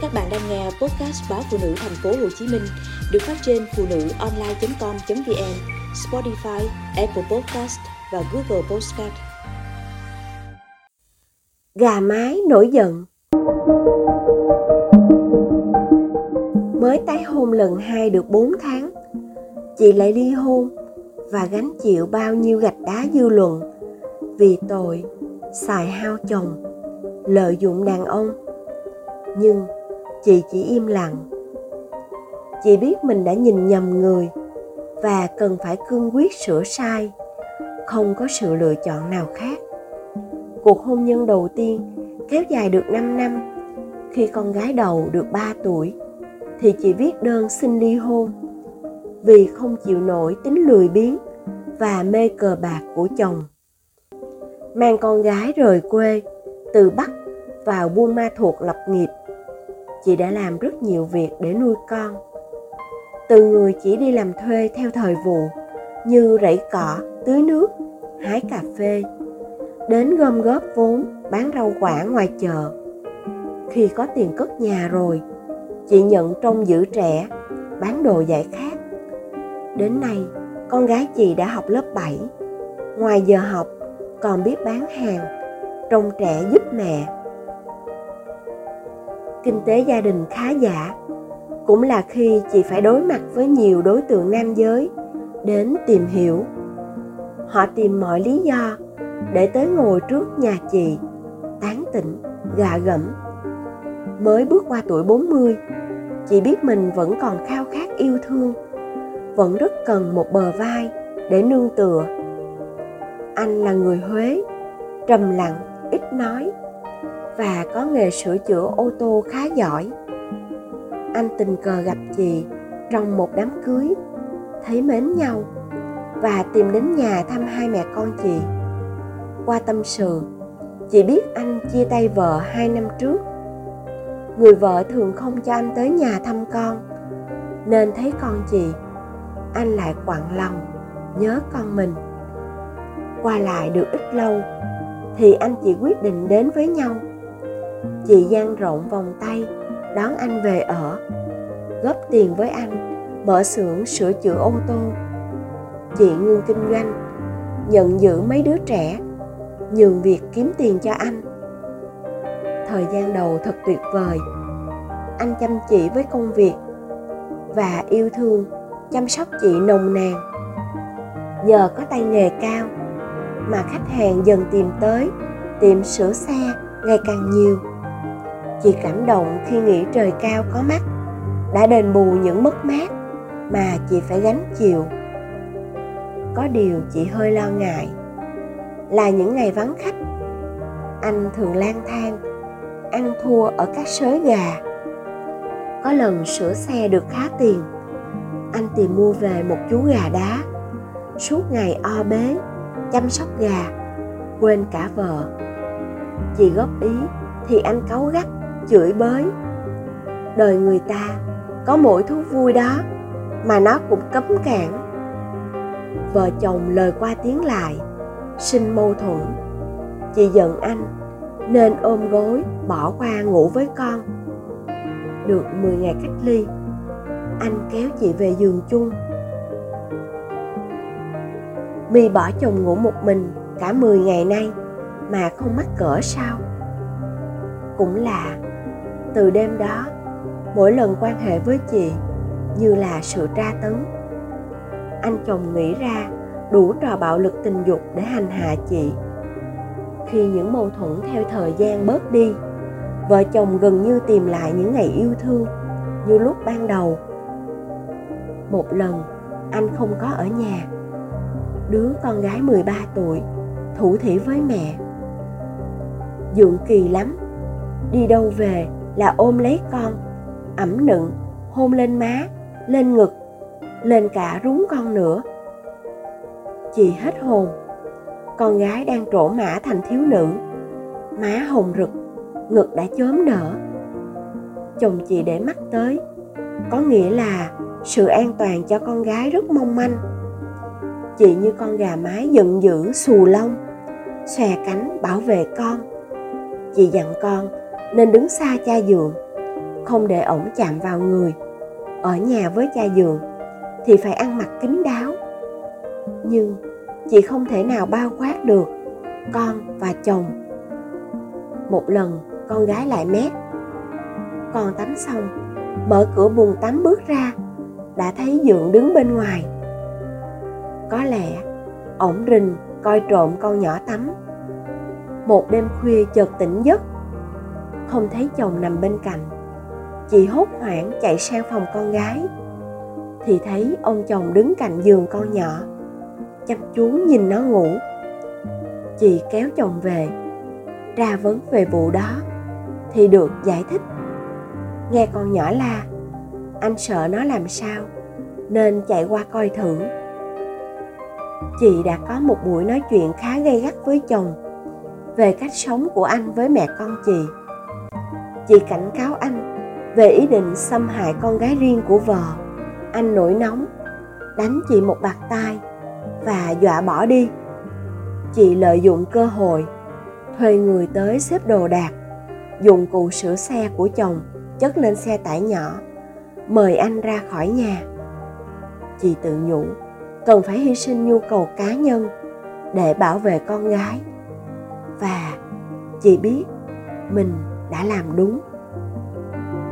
Các bạn đang nghe podcast báo phụ nữ thành phố Hồ Chí Minh được phát trên phụ nữ online.com.vn, Spotify, Apple Podcast và Google Podcast. Gà mái nổi giận. Mới tái hôn lần hai được 4 tháng. Chị lại ly hôn và gánh chịu bao nhiêu gạch đá dư luận vì tội xài hao chồng lợi dụng đàn ông. Nhưng chị chỉ im lặng. Chị biết mình đã nhìn nhầm người và cần phải cương quyết sửa sai. Không có sự lựa chọn nào khác. Cuộc hôn nhân đầu tiên kéo dài được 5 năm. Khi con gái đầu được 3 tuổi, thì chị viết đơn xin ly hôn. Vì không chịu nổi tính lười biếng và mê cờ bạc của chồng. Mang con gái rời quê từ bắc vào buôn ma thuột lập nghiệp chị đã làm rất nhiều việc để nuôi con. Từ người chỉ đi làm thuê theo thời vụ, như rẫy cỏ, tưới nước, hái cà phê, đến gom góp vốn bán rau quả ngoài chợ. Khi có tiền cất nhà rồi, chị nhận trông giữ trẻ, bán đồ giải khát. Đến nay, con gái chị đã học lớp 7 ngoài giờ học, còn biết bán hàng, trông trẻ giúp mẹ kinh tế gia đình khá giả. Cũng là khi chị phải đối mặt với nhiều đối tượng nam giới đến tìm hiểu. Họ tìm mọi lý do để tới ngồi trước nhà chị, tán tỉnh gạ gẫm. Mới bước qua tuổi 40 chị biết mình vẫn còn khao khát yêu thương, vẫn rất cần một bờ vai để nương tựa. Anh là người huế, trầm lặng, ít nói và có nghề sửa chữa ô tô khá giỏi. Anh tình cờ gặp chị trong một đám cưới, thấy mến nhau và tìm đến nhà thăm hai mẹ con chị. Qua tâm sự, chị biết anh chia tay vợ hai năm trước. Người vợ thường không cho anh tới nhà thăm con, nên thấy con chị, anh lại quặn lòng, nhớ con mình. Qua lại được ít lâu, thì anh chị quyết định đến với nhau chị dang rộng vòng tay, đón anh về ở. Góp tiền với anh, mở xưởng sửa chữa ô tô. Chị ngưng kinh doanh, nhận giữ mấy đứa trẻ, nhường việc kiếm tiền cho anh. Thời gian đầu thật tuyệt vời. Anh chăm chỉ với công việc và yêu thương, chăm sóc chị nồng nàn. Nhờ có tay nghề cao mà khách hàng dần tìm tới tiệm sửa xe ngày càng nhiều. Chị cảm động khi nghĩ trời cao có mắt, đã đền bù những mất mát mà chị phải gánh chịu. Có điều chị hơi lo ngại, là những ngày vắng khách, anh thường lang thang, ăn thua ở các sới gà. Có lần sửa xe được khá tiền, anh tìm mua về một chú gà đá, suốt ngày o bế, chăm sóc gà, quên cả vợ chị góp ý thì anh cáu gắt, chửi bới. Đời người ta có mỗi thú vui đó mà nó cũng cấm cản. Vợ chồng lời qua tiếng lại, sinh mâu thuẫn. Chị giận anh nên ôm gối bỏ qua ngủ với con. Được 10 ngày cách ly, anh kéo chị về giường chung. Mi bỏ chồng ngủ một mình cả 10 ngày nay mà không mắc cỡ sao? Cũng là từ đêm đó, mỗi lần quan hệ với chị như là sự tra tấn. Anh chồng nghĩ ra đủ trò bạo lực tình dục để hành hạ chị. Khi những mâu thuẫn theo thời gian bớt đi, vợ chồng gần như tìm lại những ngày yêu thương như lúc ban đầu. Một lần, anh không có ở nhà đứa con gái 13 tuổi thủ thỉ với mẹ dượng kỳ lắm. Đi đâu về là ôm lấy con, ẩm nựng, hôn lên má, lên ngực, lên cả rúng con nữa. Chị hết hồn. Con gái đang trổ mã thành thiếu nữ. Má hồng rực, ngực đã chớm nở. Chồng chị để mắt tới. Có nghĩa là sự an toàn cho con gái rất mong manh. Chị như con gà mái giận dữ xù lông, xòe cánh bảo vệ con chị dặn con nên đứng xa cha dượng không để ổng chạm vào người. Ở nhà với cha dượng thì phải ăn mặc kín đáo. Nhưng chị không thể nào bao quát được con và chồng. Một lần con gái lại mét. Con tắm xong, mở cửa buồng tắm bước ra, đã thấy dượng đứng bên ngoài. Có lẽ ổng rình coi trộm con nhỏ tắm một đêm khuya chợt tỉnh giấc. Không thấy chồng nằm bên cạnh chị hốt hoảng chạy sang phòng con gái. Thì thấy ông chồng đứng cạnh giường con nhỏ, chăm chú nhìn nó ngủ. Chị kéo chồng về, ra vấn về vụ đó, thì được giải thích. Nghe con nhỏ la, anh sợ nó làm sao? Nên chạy qua coi thử. Chị đã có một buổi nói chuyện khá gay gắt với chồng về cách sống của anh với mẹ con chị. Chị cảnh cáo anh về ý định xâm hại con gái riêng của vợ. Anh nổi nóng, đánh chị một bạt tay và dọa bỏ đi. Chị lợi dụng cơ hội, thuê người tới xếp đồ đạc, dụng cụ sửa xe của chồng chất lên xe tải nhỏ, mời anh ra khỏi nhà. Chị tự nhủ, cần phải hy sinh nhu cầu cá nhân để bảo vệ con gái và chị biết mình đã làm đúng.